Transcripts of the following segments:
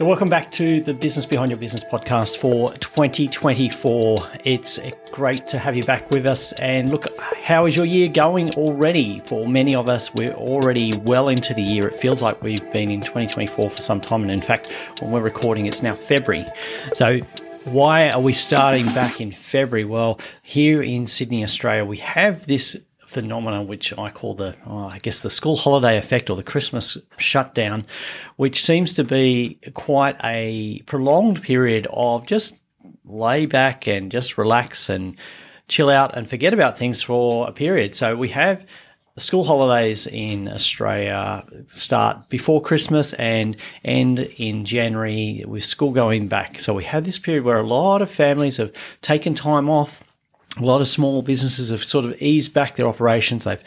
So, welcome back to the Business Behind Your Business podcast for 2024. It's great to have you back with us. And look, how is your year going already? For many of us, we're already well into the year. It feels like we've been in 2024 for some time. And in fact, when we're recording, it's now February. So, why are we starting back in February? Well, here in Sydney, Australia, we have this phenomenon, which I call the, oh, I guess, the school holiday effect or the Christmas shutdown, which seems to be quite a prolonged period of just lay back and just relax and chill out and forget about things for a period. So we have school holidays in Australia start before Christmas and end in January with school going back. So we have this period where a lot of families have taken time off a lot of small businesses have sort of eased back their operations. They've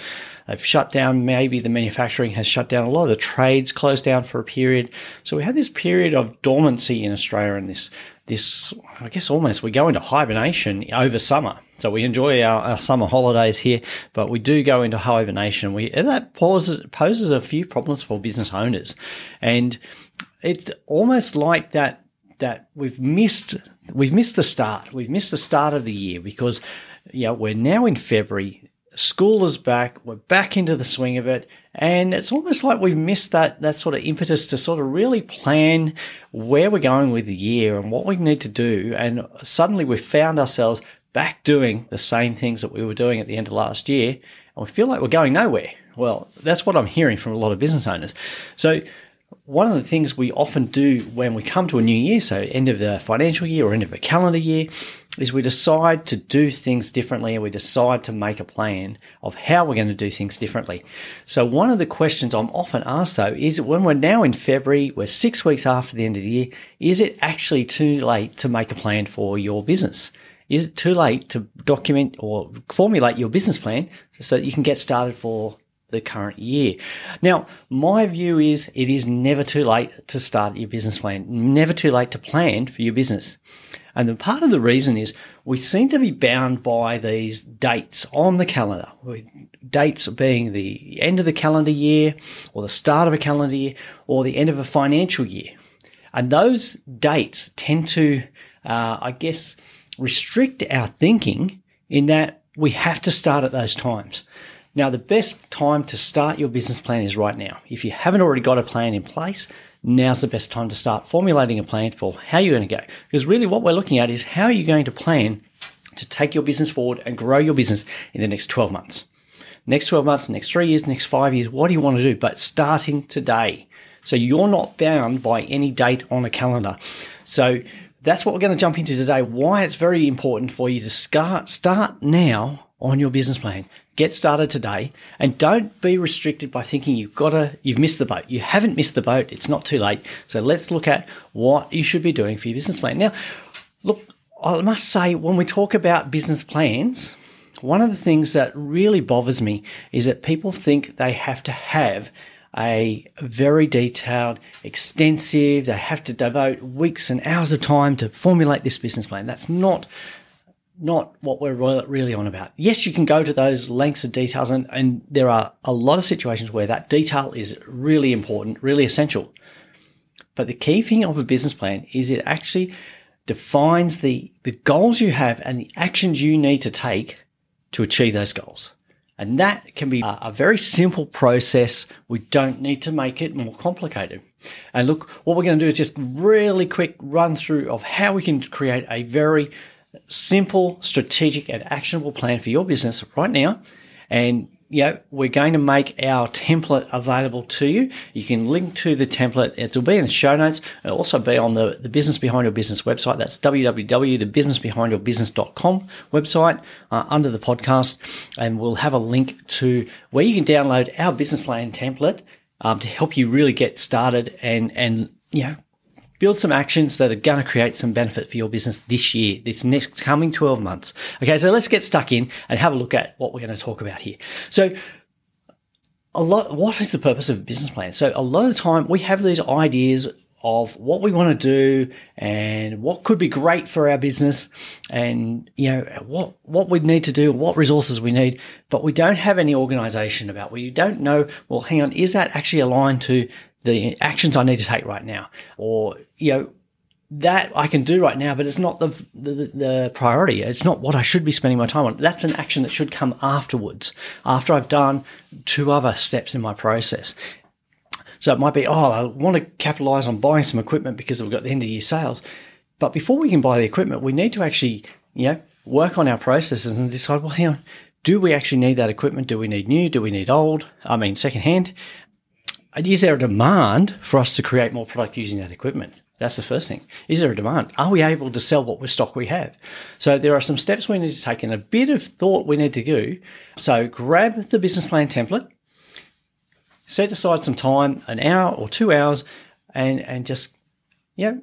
they've shut down. Maybe the manufacturing has shut down. A lot of the trades closed down for a period. So we had this period of dormancy in Australia, and this this I guess almost we go into hibernation over summer. So we enjoy our, our summer holidays here, but we do go into hibernation. We and that poses poses a few problems for business owners, and it's almost like that that we've missed we've missed the start. We've missed the start of the year because know, we're now in February. School is back. We're back into the swing of it. And it's almost like we've missed that, that sort of impetus to sort of really plan where we're going with the year and what we need to do. And suddenly we've found ourselves back doing the same things that we were doing at the end of last year. And we feel like we're going nowhere. Well, that's what I'm hearing from a lot of business owners. So one of the things we often do when we come to a new year, so end of the financial year or end of a calendar year, is we decide to do things differently and we decide to make a plan of how we're going to do things differently. So one of the questions I'm often asked though is when we're now in February, we're six weeks after the end of the year, is it actually too late to make a plan for your business? Is it too late to document or formulate your business plan so that you can get started for the current year. Now, my view is it is never too late to start your business plan, never too late to plan for your business. And the part of the reason is we seem to be bound by these dates on the calendar. Dates being the end of the calendar year or the start of a calendar year or the end of a financial year. And those dates tend to, uh, I guess, restrict our thinking in that we have to start at those times. Now, the best time to start your business plan is right now. If you haven't already got a plan in place, now's the best time to start formulating a plan for how you're going to go. Because really, what we're looking at is how are you going to plan to take your business forward and grow your business in the next 12 months. Next 12 months, next three years, next five years, what do you want to do? But starting today. So you're not bound by any date on a calendar. So that's what we're going to jump into today. Why it's very important for you to start, start now on your business plan. Get started today and don't be restricted by thinking you've got to, you've missed the boat. You haven't missed the boat. It's not too late. So let's look at what you should be doing for your business plan. Now, look, I must say, when we talk about business plans, one of the things that really bothers me is that people think they have to have a very detailed, extensive, they have to devote weeks and hours of time to formulate this business plan. That's not not what we're really on about. Yes, you can go to those lengths of details, and, and there are a lot of situations where that detail is really important, really essential. But the key thing of a business plan is it actually defines the, the goals you have and the actions you need to take to achieve those goals. And that can be a, a very simple process. We don't need to make it more complicated. And look, what we're going to do is just really quick run through of how we can create a very simple, strategic, and actionable plan for your business right now. And you know, we're going to make our template available to you. You can link to the template. It'll be in the show notes. It'll also be on the, the Business Behind Your Business website. That's www.thebusinessbehindyourbusiness.com website uh, under the podcast. And we'll have a link to where you can download our business plan template um, to help you really get started and, and, you know, build some actions that are going to create some benefit for your business this year, this next coming 12 months. Okay, so let's get stuck in and have a look at what we're going to talk about here. So, a lot, what is the purpose of a business plan? So, a lot of the time we have these ideas of what we want to do and what could be great for our business and you know what what we need to do what resources we need but we don't have any organization about we don't know well hang on is that actually aligned to the actions I need to take right now, or you know that I can do right now, but it's not the, the, the priority. It's not what I should be spending my time on. That's an action that should come afterwards, after I've done two other steps in my process. So it might be, oh, I want to capitalize on buying some equipment because we've got the end of year sales. But before we can buy the equipment, we need to actually, you know, work on our processes and decide, well, hang on, do we actually need that equipment? Do we need new? Do we need old? I mean, secondhand? Is there a demand for us to create more product using that equipment? That's the first thing. Is there a demand? Are we able to sell what stock we have? So there are some steps we need to take and a bit of thought we need to do. So grab the business plan template, set aside some time, an hour or two hours, and and just yeah,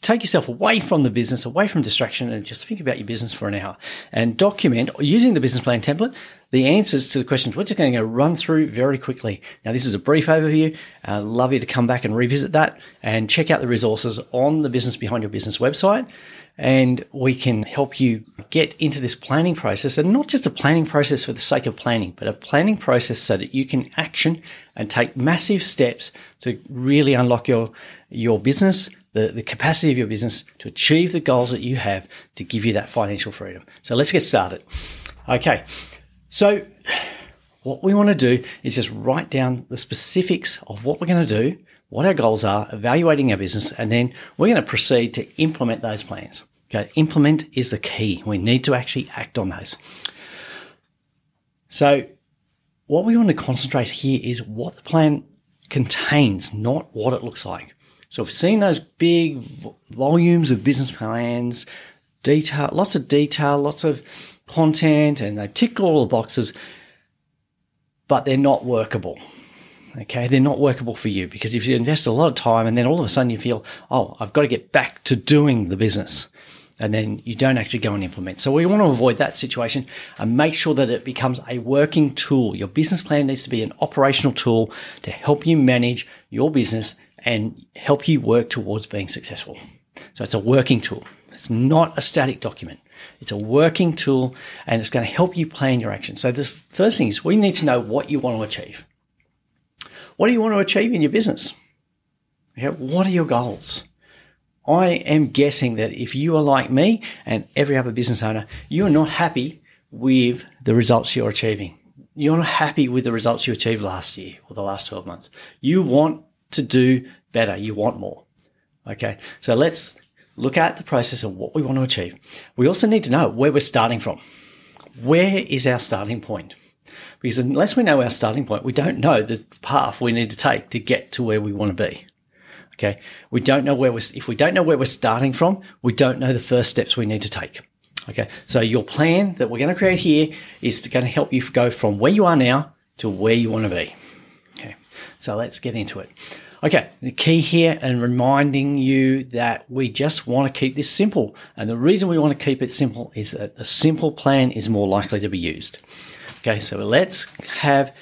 take yourself away from the business, away from distraction, and just think about your business for an hour and document using the business plan template the answers to the questions we're just going to run through very quickly. Now, this is a brief overview. Uh, love you to come back and revisit that and check out the resources on the Business Behind Your Business website. And we can help you get into this planning process and not just a planning process for the sake of planning, but a planning process so that you can action and take massive steps to really unlock your, your business, the, the capacity of your business to achieve the goals that you have to give you that financial freedom. So let's get started. Okay. So, what we want to do is just write down the specifics of what we're going to do, what our goals are, evaluating our business, and then we're going to proceed to implement those plans. Okay, implement is the key. We need to actually act on those. So, what we want to concentrate here is what the plan contains, not what it looks like. So, we've seen those big volumes of business plans, detail, lots of detail, lots of content and they've ticked all the boxes, but they're not workable. Okay, they're not workable for you because if you invest a lot of time and then all of a sudden you feel, oh, I've got to get back to doing the business. And then you don't actually go and implement. So we want to avoid that situation and make sure that it becomes a working tool. Your business plan needs to be an operational tool to help you manage your business and help you work towards being successful. So it's a working tool. It's not a static document. It's a working tool and it's going to help you plan your action. So the first thing is we need to know what you want to achieve. What do you want to achieve in your business? Okay, what are your goals? I am guessing that if you are like me and every other business owner, you are not happy with the results you're achieving. You're not happy with the results you achieved last year or the last 12 months. You want to do better. You want more. Okay. So let's look at the process of what we want to achieve. We also need to know where we're starting from. Where is our starting point? Because unless we know our starting point, we don't know the path we need to take to get to where we want to be. Okay. We don't know where we're, if we don't know where we're starting from, we don't know the first steps we need to take. Okay. So your plan that we're going to create here is going to help you go from where you are now to where you want to be. Okay. So let's get into it. Okay, the key here and reminding you that we just want to keep this simple. And the reason we want to keep it simple is that the simple plan is more likely to be used. Okay, so let's have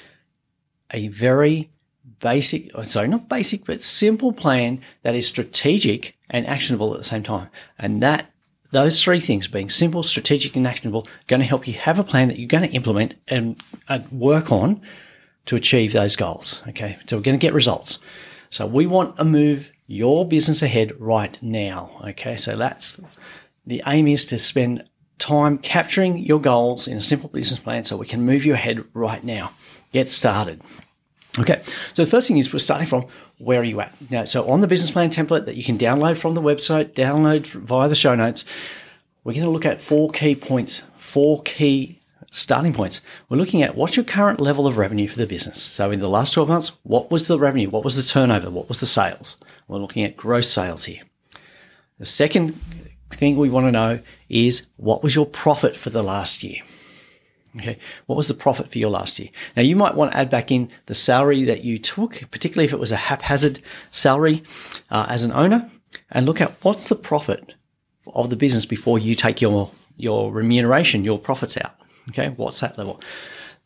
a very basic, oh, sorry, not basic, but simple plan that is strategic and actionable at the same time. And that those three things being simple, strategic, and actionable going to help you have a plan that you're going to implement and work on to achieve those goals. Okay. So we're going to get results. So we want to move your business ahead right now. Okay. So that's the aim is to spend time capturing your goals in a simple business plan so we can move you ahead right now. Get started. Okay, so the first thing is we're starting from where are you at? Now, so on the business plan template that you can download from the website, download via the show notes, we're going to look at four key points, four key starting points. We're looking at what's your current level of revenue for the business. So in the last 12 months, what was the revenue? What was the turnover? What was the sales? We're looking at gross sales here. The second thing we want to know is what was your profit for the last year? Okay. What was the profit for your last year? Now you might want to add back in the salary that you took, particularly if it was a haphazard salary uh, as an owner and look at what's the profit of the business before you take your, your remuneration, your profits out. Okay, what's that level?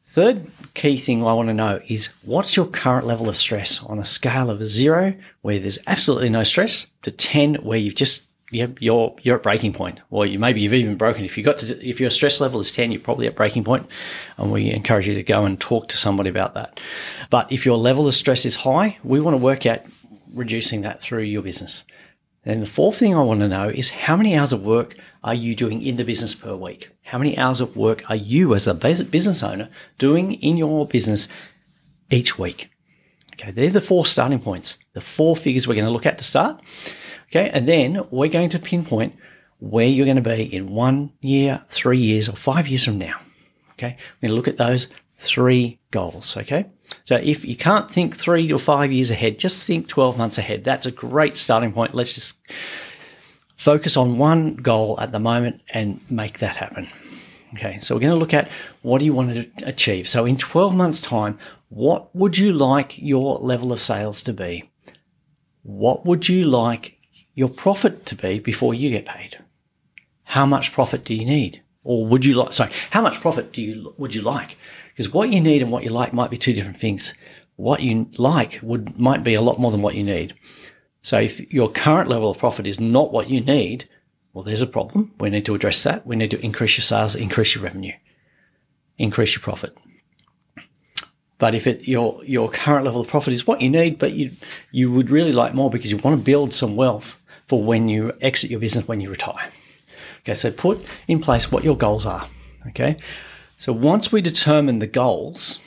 Third key thing I want to know is what's your current level of stress on a scale of zero, where there's absolutely no stress, to 10, where you've just you're you're at breaking point, or you maybe you've even broken. If you got to if your stress level is ten, you're probably at breaking point, and we encourage you to go and talk to somebody about that. But if your level of stress is high, we want to work out reducing that through your business. And the fourth thing I want to know is how many hours of work are you doing in the business per week? How many hours of work are you as a business owner doing in your business each week? Okay, they're the four starting points, the four figures we're going to look at to start. Okay, and then we're going to pinpoint where you're going to be in one year, three years, or five years from now. Okay, we're going to look at those three goals. Okay, so if you can't think three or five years ahead, just think 12 months ahead. That's a great starting point. Let's just focus on one goal at the moment and make that happen. Okay, so we're going to look at what do you want to achieve. So in 12 months' time, what would you like your level of sales to be? What would you like your profit to be before you get paid? How much profit do you need? Or would you like, sorry, how much profit do you, would you like? Because what you need and what you like might be two different things. What you like would, might be a lot more than what you need. So if your current level of profit is not what you need, well, there's a problem. We need to address that. We need to increase your sales, increase your revenue, increase your profit. But if it, your your current level of profit is what you need, but you you would really like more because you want to build some wealth for when you exit your business when you retire. Okay, so put in place what your goals are. Okay, so once we determine the goals,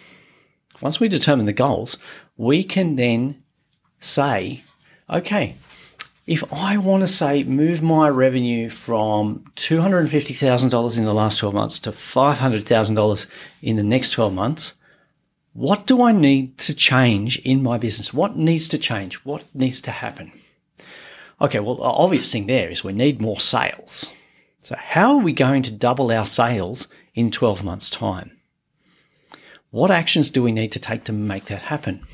once we determine the goals, we can then say, okay, if I want to say move my revenue from $250,000 in the last 12 months to $500,000 in the next 12 months, what do I need to change in my business? What needs to change? What needs to happen? Okay, well, the obvious thing there is we need more sales. So, how are we going to double our sales in 12 months' time? What actions do we need to take to make that happen?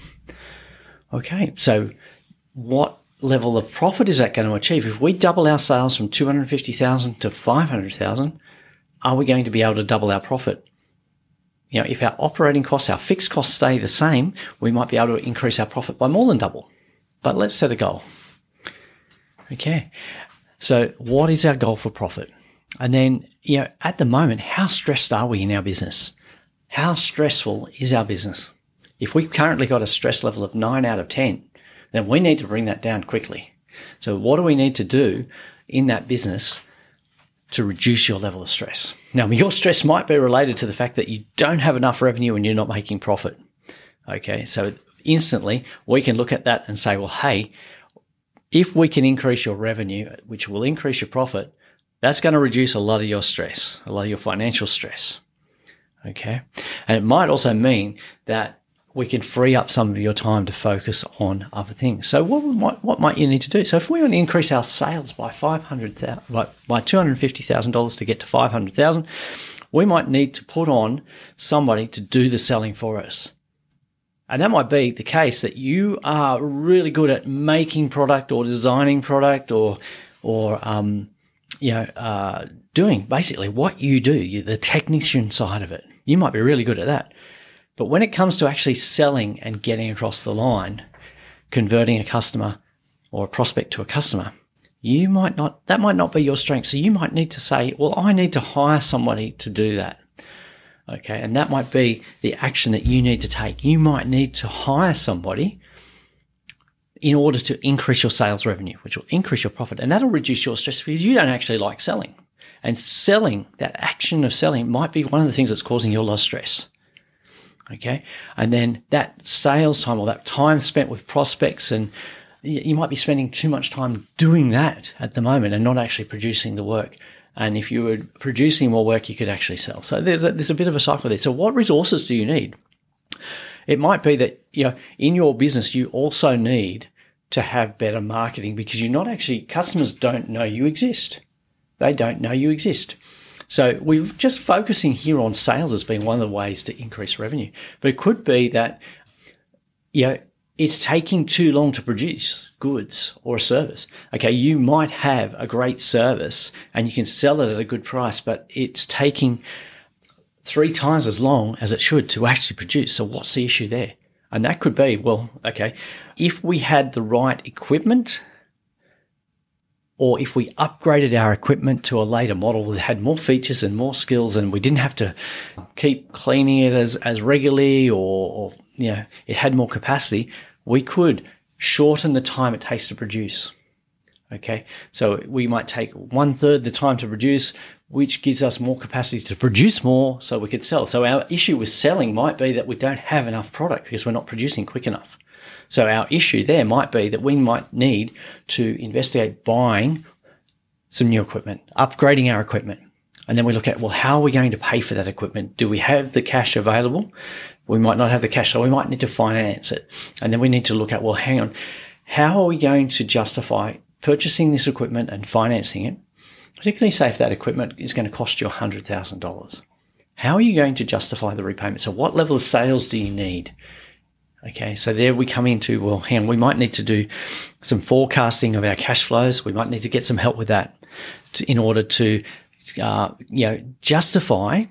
Okay, so what level of profit is that going to achieve? If we double our sales from 250,000 to 500,000, are we going to be able to double our profit? You know, if our operating costs, our fixed costs stay the same, we might be able to increase our profit by more than double. But let's set a goal. Okay. So what is our goal for profit? And then, you know, at the moment, how stressed are we in our business? How stressful is our business? If we've currently got a stress level of nine out of 10, then we need to bring that down quickly. So what do we need to do in that business to reduce your level of stress? Now, your stress might be related to the fact that you don't have enough revenue and you're not making profit. Okay. So instantly we can look at that and say, well, hey, if we can increase your revenue, which will increase your profit, that's going to reduce a lot of your stress, a lot of your financial stress. Okay. And it might also mean that we can free up some of your time to focus on other things. So what might, what might you need to do? So if we want to increase our sales by five hundred thousand, by, by two hundred fifty thousand dollars to get to five hundred thousand, we might need to put on somebody to do the selling for us. And that might be the case that you are really good at making product or designing product or, or, um, you know, uh, doing basically what you do, the technician side of it. You might be really good at that. But when it comes to actually selling and getting across the line, converting a customer or a prospect to a customer, you might not, that might not be your strength. So you might need to say, well, I need to hire somebody to do that. Okay. And that might be the action that you need to take. You might need to hire somebody in order to increase your sales revenue, which will increase your profit. And that'll reduce your stress because you don't actually like selling. And selling, that action of selling might be one of the things that's causing your low stress. Okay. And then that sales time or that time spent with prospects and you might be spending too much time doing that at the moment and not actually producing the work. And if you were producing more work, you could actually sell. So there's a, there's a bit of a cycle there. So what resources do you need? It might be that, you know, in your business, you also need to have better marketing because you're not actually, customers don't know you exist. They don't know you exist. So we're just focusing here on sales as being one of the ways to increase revenue. But it could be that, you know, it's taking too long to produce goods or a service. Okay, you might have a great service and you can sell it at a good price, but it's taking three times as long as it should to actually produce. So what's the issue there? And that could be, well, okay, if we had the right equipment or if we upgraded our equipment to a later model that had more features and more skills and we didn't have to keep cleaning it as, as regularly or, or you know, it had more capacity, we could shorten the time it takes to produce. Okay. So we might take one third the time to produce, which gives us more capacity to produce more so we could sell. So our issue with selling might be that we don't have enough product because we're not producing quick enough. So our issue there might be that we might need to investigate buying some new equipment, upgrading our equipment. And then we look at, well, how are we going to pay for that equipment? Do we have the cash available? We might not have the cash, so we might need to finance it. And then we need to look at, well, hang on, how are we going to justify purchasing this equipment and financing it? Particularly say if that equipment is going to cost you $100,000. How are you going to justify the repayment? So what level of sales do you need? Okay, so there we come into, well, hang we might need to do some forecasting of our cash flows. We might need to get some help with that to, in order to, uh, you know, justify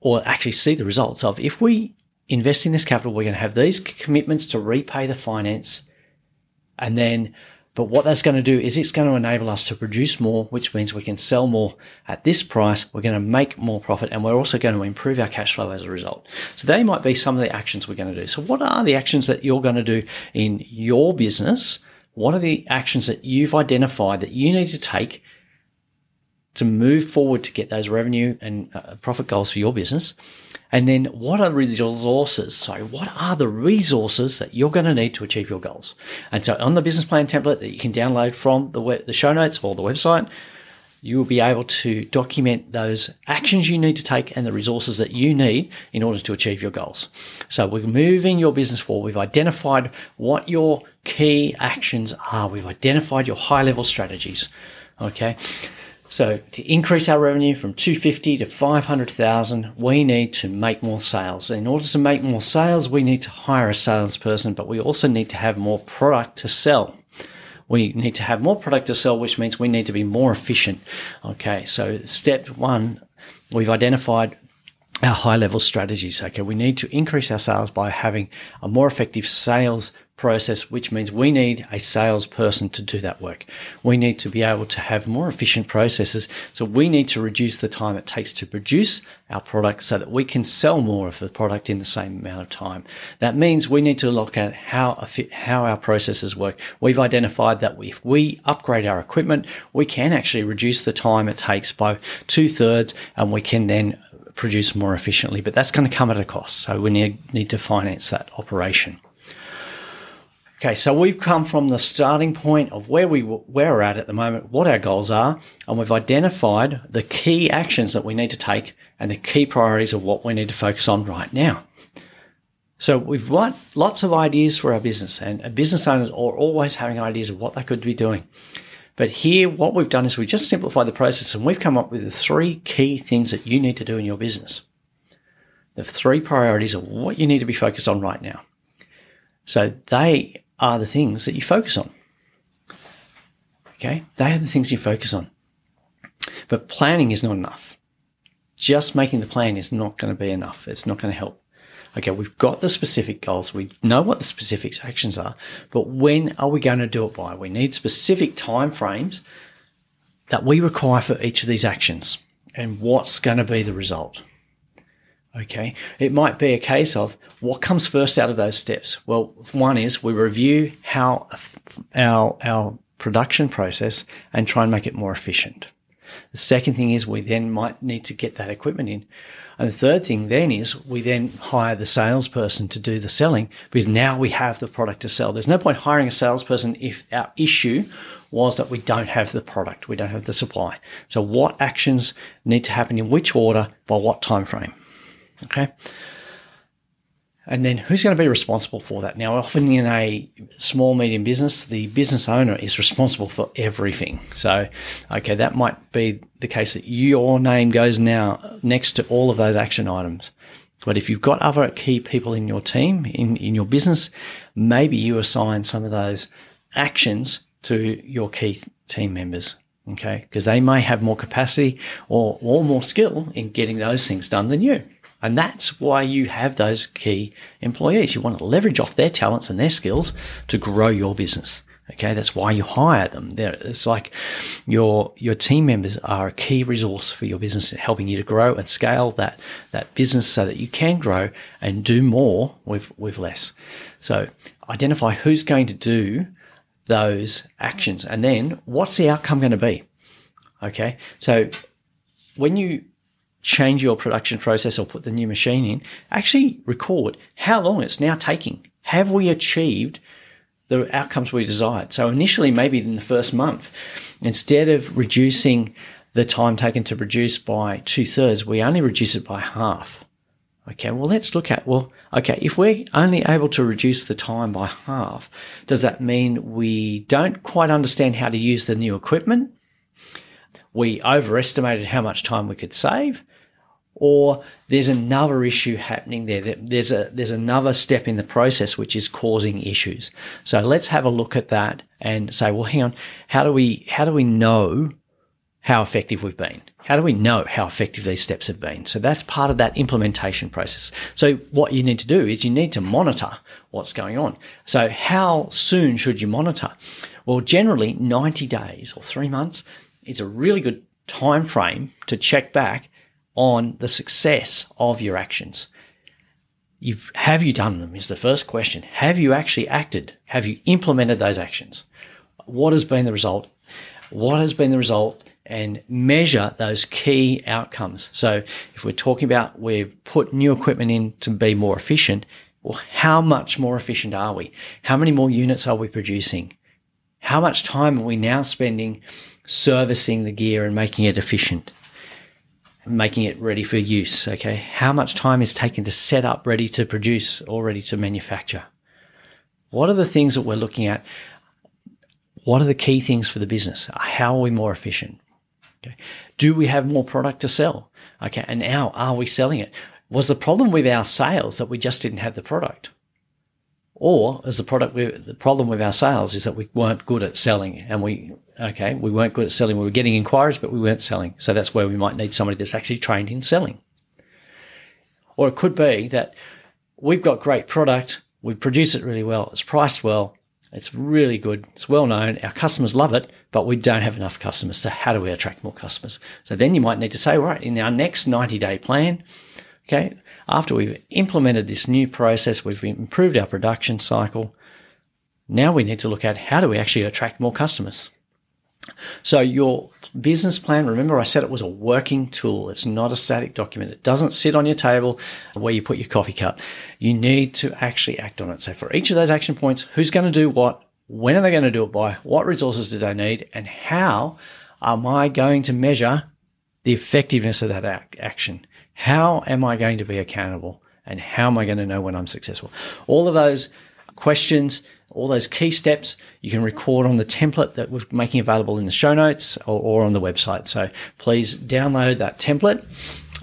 or actually see the results of if we invest in this capital, we're going to have these commitments to repay the finance and then but what that's going to do is it's going to enable us to produce more, which means we can sell more at this price. We're going to make more profit and we're also going to improve our cash flow as a result. So they might be some of the actions we're going to do. So what are the actions that you're going to do in your business? What are the actions that you've identified that you need to take to move forward to get those revenue and uh, profit goals for your business? And then what are the resources? So what are the resources that you're going to need to achieve your goals? And so on the business plan template that you can download from the, web, the show notes or the website, you will be able to document those actions you need to take and the resources that you need in order to achieve your goals. So we're moving your business forward. We've identified what your key actions are. We've identified your high level strategies. Okay. So to increase our revenue from 250 to 500,000, we need to make more sales. In order to make more sales, we need to hire a salesperson, but we also need to have more product to sell. We need to have more product to sell, which means we need to be more efficient. Okay. So step one, we've identified our high level strategies. Okay. We need to increase our sales by having a more effective sales process, which means we need a salesperson to do that work. We need to be able to have more efficient processes. So we need to reduce the time it takes to produce our product so that we can sell more of the product in the same amount of time. That means we need to look at how, how our processes work. We've identified that if we upgrade our equipment, we can actually reduce the time it takes by two thirds and we can then produce more efficiently, but that's going to come at a cost. So we need, need to finance that operation. Okay, so we've come from the starting point of where we where we're at at the moment, what our goals are, and we've identified the key actions that we need to take and the key priorities of what we need to focus on right now. So we've got lots of ideas for our business, and business owners are always having ideas of what they could be doing. But here, what we've done is we just simplified the process, and we've come up with the three key things that you need to do in your business. The three priorities of what you need to be focused on right now. So they are the things that you focus on. Okay? They are the things you focus on. But planning is not enough. Just making the plan is not going to be enough. It's not going to help. Okay, we've got the specific goals. We know what the specific actions are, but when are we going to do it by? We need specific time frames that we require for each of these actions and what's going to be the result. Okay. It might be a case of what comes first out of those steps. Well, one is we review how our, our production process and try and make it more efficient. The second thing is we then might need to get that equipment in. And the third thing then is we then hire the salesperson to do the selling because now we have the product to sell. There's no point hiring a salesperson if our issue was that we don't have the product, we don't have the supply. So what actions need to happen in which order by what time frame? Okay. And then who's going to be responsible for that? Now, often in a small, medium business, the business owner is responsible for everything. So, okay, that might be the case that your name goes now next to all of those action items. But if you've got other key people in your team, in, in your business, maybe you assign some of those actions to your key team members. Okay. Because they may have more capacity or, or more skill in getting those things done than you. And that's why you have those key employees. You want to leverage off their talents and their skills to grow your business. Okay, that's why you hire them. They're, it's like your your team members are a key resource for your business, helping you to grow and scale that that business so that you can grow and do more with with less. So identify who's going to do those actions, and then what's the outcome going to be. Okay, so when you change your production process or put the new machine in, actually record how long it's now taking. Have we achieved the outcomes we desired. So initially, maybe in the first month, instead of reducing the time taken to produce by two thirds, we only reduce it by half. Okay, well, let's look at, well, okay, if we're only able to reduce the time by half, does that mean we don't quite understand how to use the new equipment? We overestimated how much time we could save? Or there's another issue happening there. There's a there's another step in the process which is causing issues. So let's have a look at that and say, well, hang on, how do we how do we know how effective we've been? How do we know how effective these steps have been? So that's part of that implementation process. So what you need to do is you need to monitor what's going on. So how soon should you monitor? Well, generally 90 days or 3 months is a really good time frame to check back on the success of your actions. You've, have you done them is the first question. Have you actually acted? Have you implemented those actions? What has been the result? What has been the result? And measure those key outcomes. So if we're talking about we've put new equipment in to be more efficient, well, how much more efficient are we? How many more units are we producing? How much time are we now spending servicing the gear and making it efficient? Making it ready for use. Okay. How much time is taken to set up ready to produce or ready to manufacture? What are the things that we're looking at? What are the key things for the business? How are we more efficient? Okay. Do we have more product to sell? Okay. And now are we selling it? Was the problem with our sales that we just didn't have the product? Or is the product the problem with our sales is that we weren't good at selling and we okay we weren't good at selling we were getting inquiries but we weren't selling so that's where we might need somebody that's actually trained in selling or it could be that we've got great product we produce it really well it's priced well it's really good it's well known our customers love it but we don't have enough customers so how do we attract more customers so then you might need to say right in our next 90 day plan okay after we've implemented this new process, we've improved our production cycle. Now we need to look at how do we actually attract more customers. So your business plan, remember I said it was a working tool. It's not a static document. It doesn't sit on your table where you put your coffee cup. You need to actually act on it. So for each of those action points, who's going to do what? When are they going to do it by? What resources do they need? And how am I going to measure the effectiveness of that action? How am I going to be accountable? And how am I going to know when I'm successful? All of those questions, all those key steps, you can record on the template that we're making available in the show notes or, or on the website. So please download that template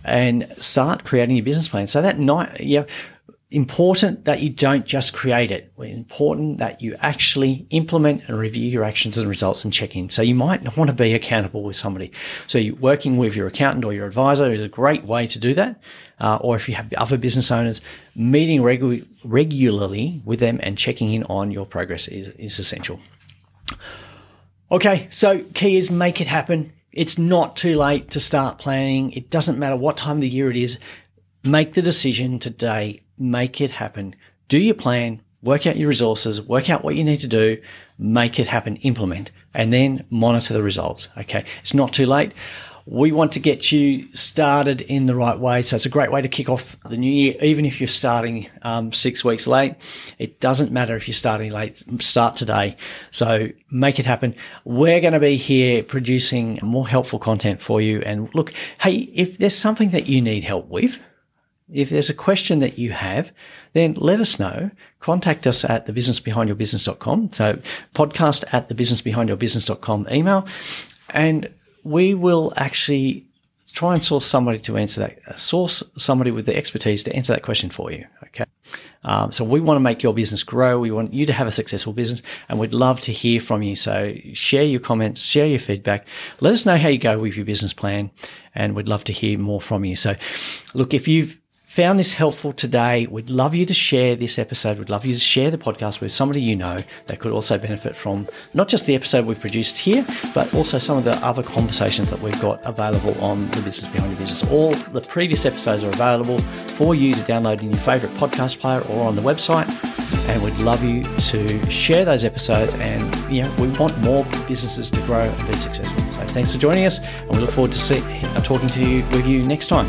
and start creating your business plan. So that night, yeah, important that you don't just create it. Important that you actually implement and review your actions and results and check in. So you might want to be accountable with somebody. So working with your accountant or your advisor is a great way to do that. Uh, or if you have other business owners, meeting regu- regularly with them and checking in on your progress is, is essential. Okay, so key is make it happen. It's not too late to start planning. It doesn't matter what time of the year it is. Make the decision today make it happen. Do your plan, work out your resources, work out what you need to do, make it happen, implement, and then monitor the results. Okay. It's not too late. We want to get you started in the right way. So it's a great way to kick off the new year, even if you're starting um, six weeks late. It doesn't matter if you're starting late, start today. So make it happen. We're going to be here producing more helpful content for you. And look, hey, if there's something that you need help with, if there's a question that you have, then let us know. Contact us at thebusinessbehindyourbusiness.com. So podcast at thebusinessbehindyourbusiness.com email. And we will actually try and source somebody to answer that, source somebody with the expertise to answer that question for you. Okay. Um, so we want to make your business grow. We want you to have a successful business and we'd love to hear from you. So share your comments, share your feedback. Let us know how you go with your business plan and we'd love to hear more from you. So look, if you've found this helpful today, we'd love you to share this episode. We'd love you to share the podcast with somebody you know that could also benefit from not just the episode we've produced here, but also some of the other conversations that we've got available on the business behind your business. All the previous episodes are available for you to download in your favorite podcast player or on the website. And we'd love you to share those episodes. And, you know, we want more businesses to grow and be successful. So thanks for joining us. And we look forward to see, uh, talking to you with you next time.